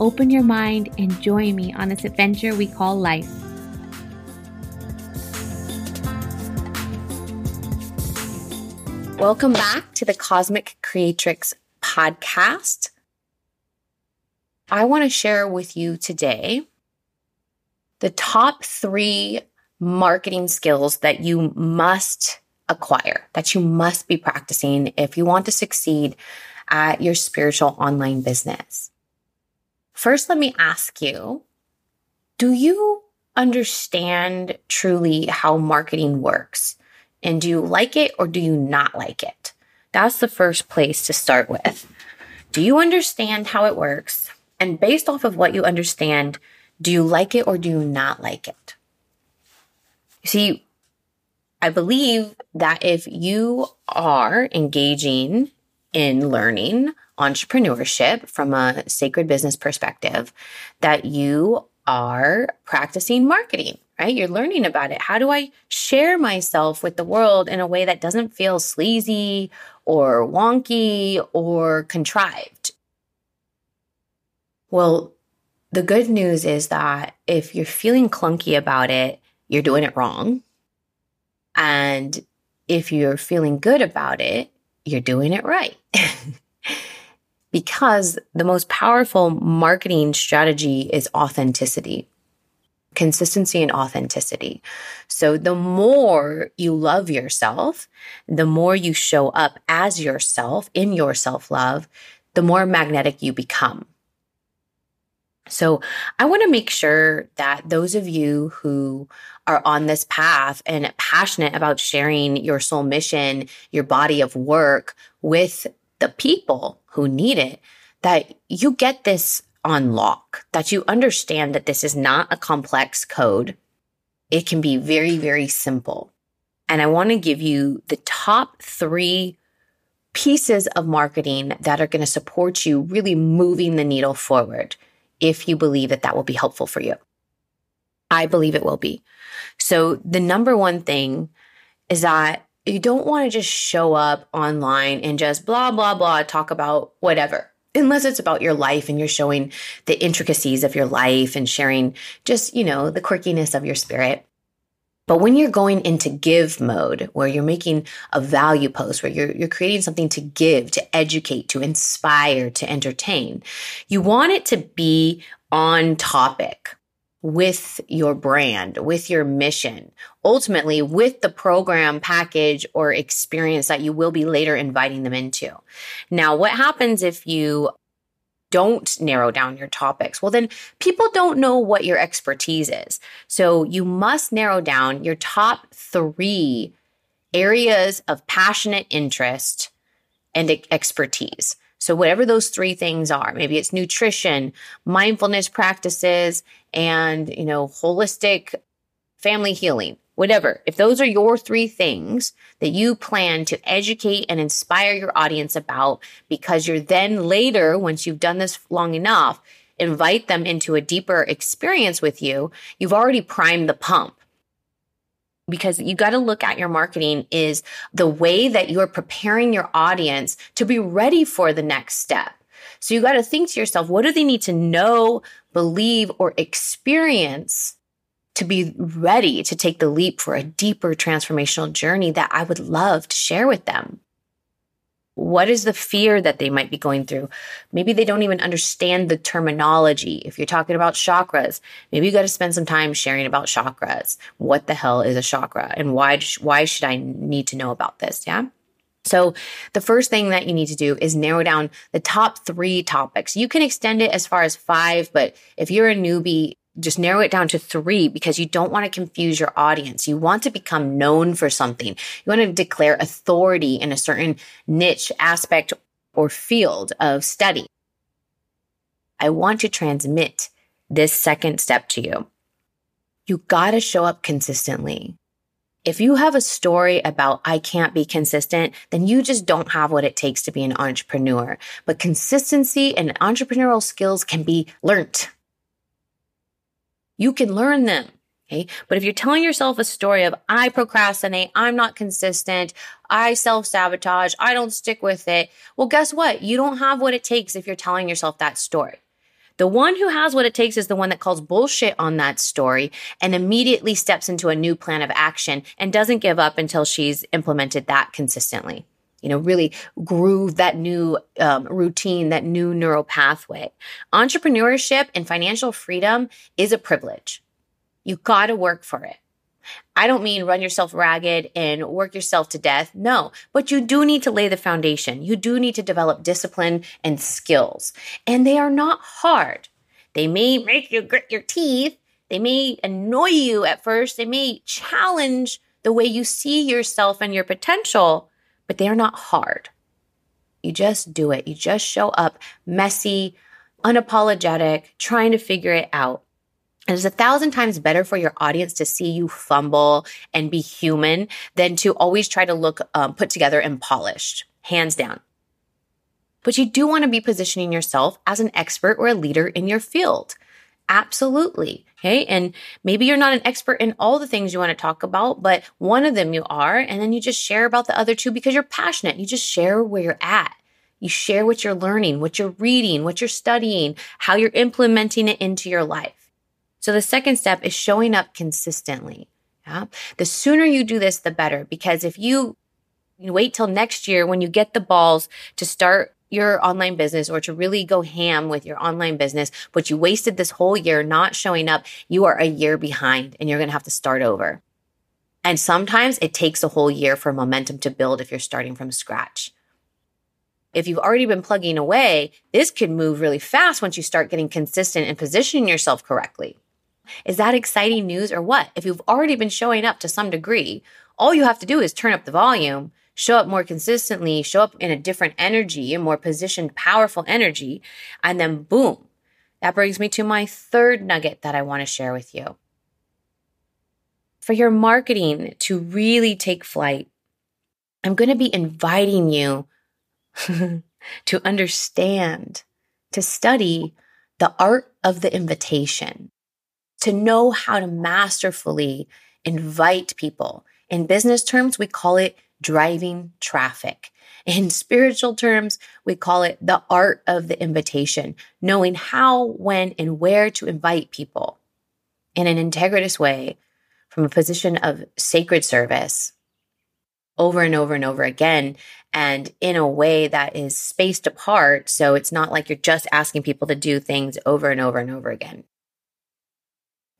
open your mind, and join me on this adventure we call life. Welcome back to the Cosmic Creatrix podcast. I want to share with you today the top three marketing skills that you must acquire, that you must be practicing if you want to succeed at your spiritual online business. First, let me ask you do you understand truly how marketing works? And do you like it or do you not like it? That's the first place to start with. Do you understand how it works? And based off of what you understand, do you like it or do you not like it? You see, I believe that if you are engaging in learning entrepreneurship from a sacred business perspective, that you are practicing marketing, right? You're learning about it. How do I share myself with the world in a way that doesn't feel sleazy or wonky or contrived? Well, the good news is that if you're feeling clunky about it, you're doing it wrong. And if you're feeling good about it, you're doing it right. because the most powerful marketing strategy is authenticity, consistency and authenticity. So the more you love yourself, the more you show up as yourself in your self love, the more magnetic you become. So I want to make sure that those of you who are on this path and passionate about sharing your soul mission, your body of work with the people who need it, that you get this on lock, that you understand that this is not a complex code. It can be very, very simple. And I want to give you the top three pieces of marketing that are going to support you really moving the needle forward if you believe that that will be helpful for you. I believe it will be. So the number one thing is that you don't want to just show up online and just blah, blah, blah, talk about whatever. Unless it's about your life and you're showing the intricacies of your life and sharing just, you know, the quirkiness of your spirit. But when you're going into give mode, where you're making a value post, where you're, you're creating something to give, to educate, to inspire, to entertain, you want it to be on topic with your brand, with your mission, ultimately with the program package or experience that you will be later inviting them into. Now, what happens if you don't narrow down your topics, well, then people don't know what your expertise is. So you must narrow down your top three areas of passionate interest and expertise. So, whatever those three things are, maybe it's nutrition, mindfulness practices, and, you know, holistic family healing whatever. If those are your three things that you plan to educate and inspire your audience about, because you're then later, once you've done this long enough, invite them into a deeper experience with you, you've already primed the pump. Because you got to look at your marketing is the way that you're preparing your audience to be ready for the next step. So you got to think to yourself, what do they need to know, believe, or experience to be ready to take the leap for a deeper transformational journey that I would love to share with them. What is the fear that they might be going through? Maybe they don't even understand the terminology. If you're talking about chakras, maybe you got to spend some time sharing about chakras. What the hell is a chakra and why why should I need to know about this? Yeah? So, the first thing that you need to do is narrow down the top three topics. You can extend it as far as five, but if you're a newbie, just narrow it down to three because you don't want to confuse your audience. You want to become known for something. You want to declare authority in a certain niche aspect or field of study. I want to transmit this second step to you. You got to show up consistently. If you have a story about I can't be consistent, then you just don't have what it takes to be an entrepreneur. But consistency and entrepreneurial skills can be learnt. You can learn them. Okay. But if you're telling yourself a story of I procrastinate, I'm not consistent, I self sabotage, I don't stick with it. Well, guess what? You don't have what it takes if you're telling yourself that story. The one who has what it takes is the one that calls bullshit on that story and immediately steps into a new plan of action and doesn't give up until she's implemented that consistently. You know, really groove that new um, routine, that new neural pathway. Entrepreneurship and financial freedom is a privilege. You got to work for it. I don't mean run yourself ragged and work yourself to death. No, but you do need to lay the foundation. You do need to develop discipline and skills. And they are not hard. They may make you grit your teeth. They may annoy you at first. They may challenge the way you see yourself and your potential, but they are not hard. You just do it. You just show up messy, unapologetic, trying to figure it out. And it's a thousand times better for your audience to see you fumble and be human than to always try to look um, put together and polished, hands down. But you do want to be positioning yourself as an expert or a leader in your field. Absolutely. Okay. And maybe you're not an expert in all the things you want to talk about, but one of them you are. And then you just share about the other two because you're passionate. You just share where you're at. You share what you're learning, what you're reading, what you're studying, how you're implementing it into your life. So the second step is showing up consistently. Yeah. The sooner you do this, the better. Because if you, you wait till next year when you get the balls to start your online business or to really go ham with your online business, but you wasted this whole year not showing up, you are a year behind and you're going to have to start over. And sometimes it takes a whole year for momentum to build if you're starting from scratch. If you've already been plugging away, this could move really fast once you start getting consistent and positioning yourself correctly. Is that exciting news or what? If you've already been showing up to some degree, all you have to do is turn up the volume, show up more consistently, show up in a different energy, a more positioned, powerful energy, and then boom. That brings me to my third nugget that I want to share with you. For your marketing to really take flight, I'm going to be inviting you to understand, to study the art of the invitation to know how to masterfully invite people. In business terms, we call it driving traffic. In spiritual terms, we call it the art of the invitation, knowing how, when, and where to invite people in an integritous way from a position of sacred service over and over and over again and in a way that is spaced apart. So it's not like you're just asking people to do things over and over and over again.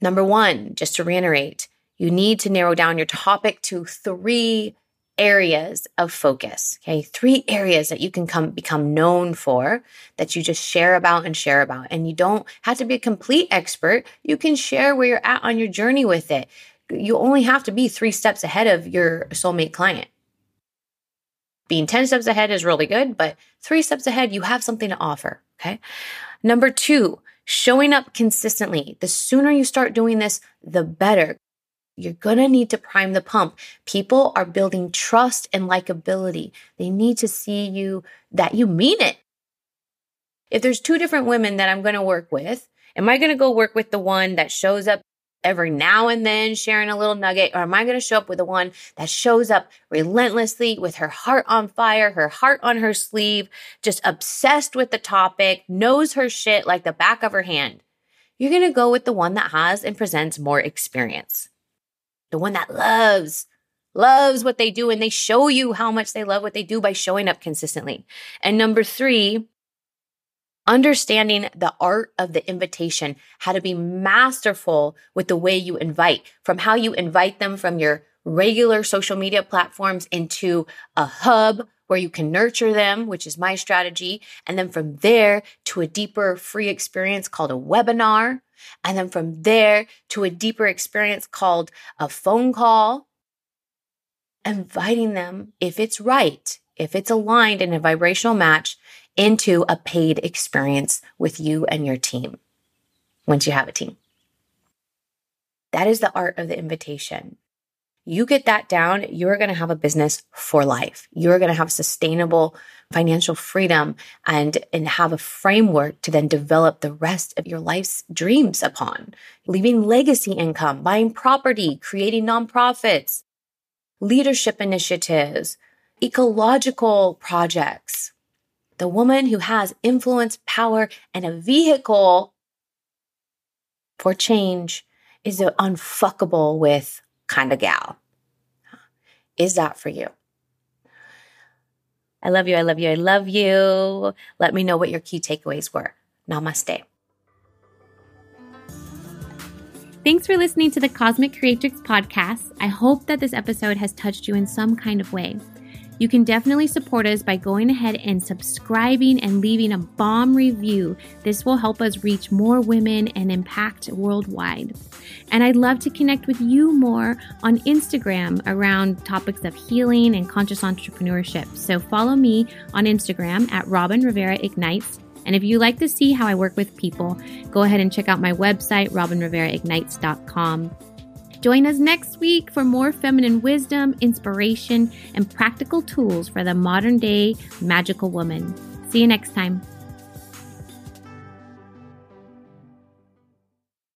Number one, just to reiterate, you need to narrow down your topic to three areas of focus. Okay. Three areas that you can come become known for that you just share about and share about. And you don't have to be a complete expert. You can share where you're at on your journey with it. You only have to be three steps ahead of your soulmate client. Being 10 steps ahead is really good, but three steps ahead, you have something to offer. Okay. Number two, showing up consistently. The sooner you start doing this, the better. You're going to need to prime the pump. People are building trust and likability. They need to see you that you mean it. If there's two different women that I'm going to work with, am I going to go work with the one that shows up every now and then sharing a little nugget? Or am I going to show up with the one that shows up relentlessly with her heart on fire, her heart on her sleeve, just obsessed with the topic, knows her shit like the back of her hand? You're going to go with the one that has and presents more experience. The one that loves, loves what they do and they show you how much they love what they do by showing up consistently. And number three, understanding the art of the invitation, how to be masterful with the way you invite, from how you invite them from your regular social media platforms into a hub where you can nurture them, which is my strategy. And then from there to a deeper free experience called a webinar. And then from there to a deeper experience called a phone call. Inviting them, if it's right, if it's aligned in a vibrational match, into a paid experience with you and your team once you have a team. That is the art of the invitation. You get that down, you're going to have a business for life. You're going to have sustainable financial freedom and, and have a framework to then develop the rest of your life's dreams upon. Leaving legacy income, buying property, creating nonprofits, leadership initiatives, ecological projects. The woman who has influence, power, and a vehicle for change is unfuckable with kind of gal. Is that for you? I love you. I love you. I love you. Let me know what your key takeaways were. Namaste. Thanks for listening to the Cosmic Creatrix podcast. I hope that this episode has touched you in some kind of way. You can definitely support us by going ahead and subscribing and leaving a bomb review. This will help us reach more women and impact worldwide. And I'd love to connect with you more on Instagram around topics of healing and conscious entrepreneurship. So follow me on Instagram at Robin Rivera Ignites. And if you like to see how I work with people, go ahead and check out my website, robinriveraignites.com. Join us next week for more feminine wisdom, inspiration, and practical tools for the modern day magical woman. See you next time.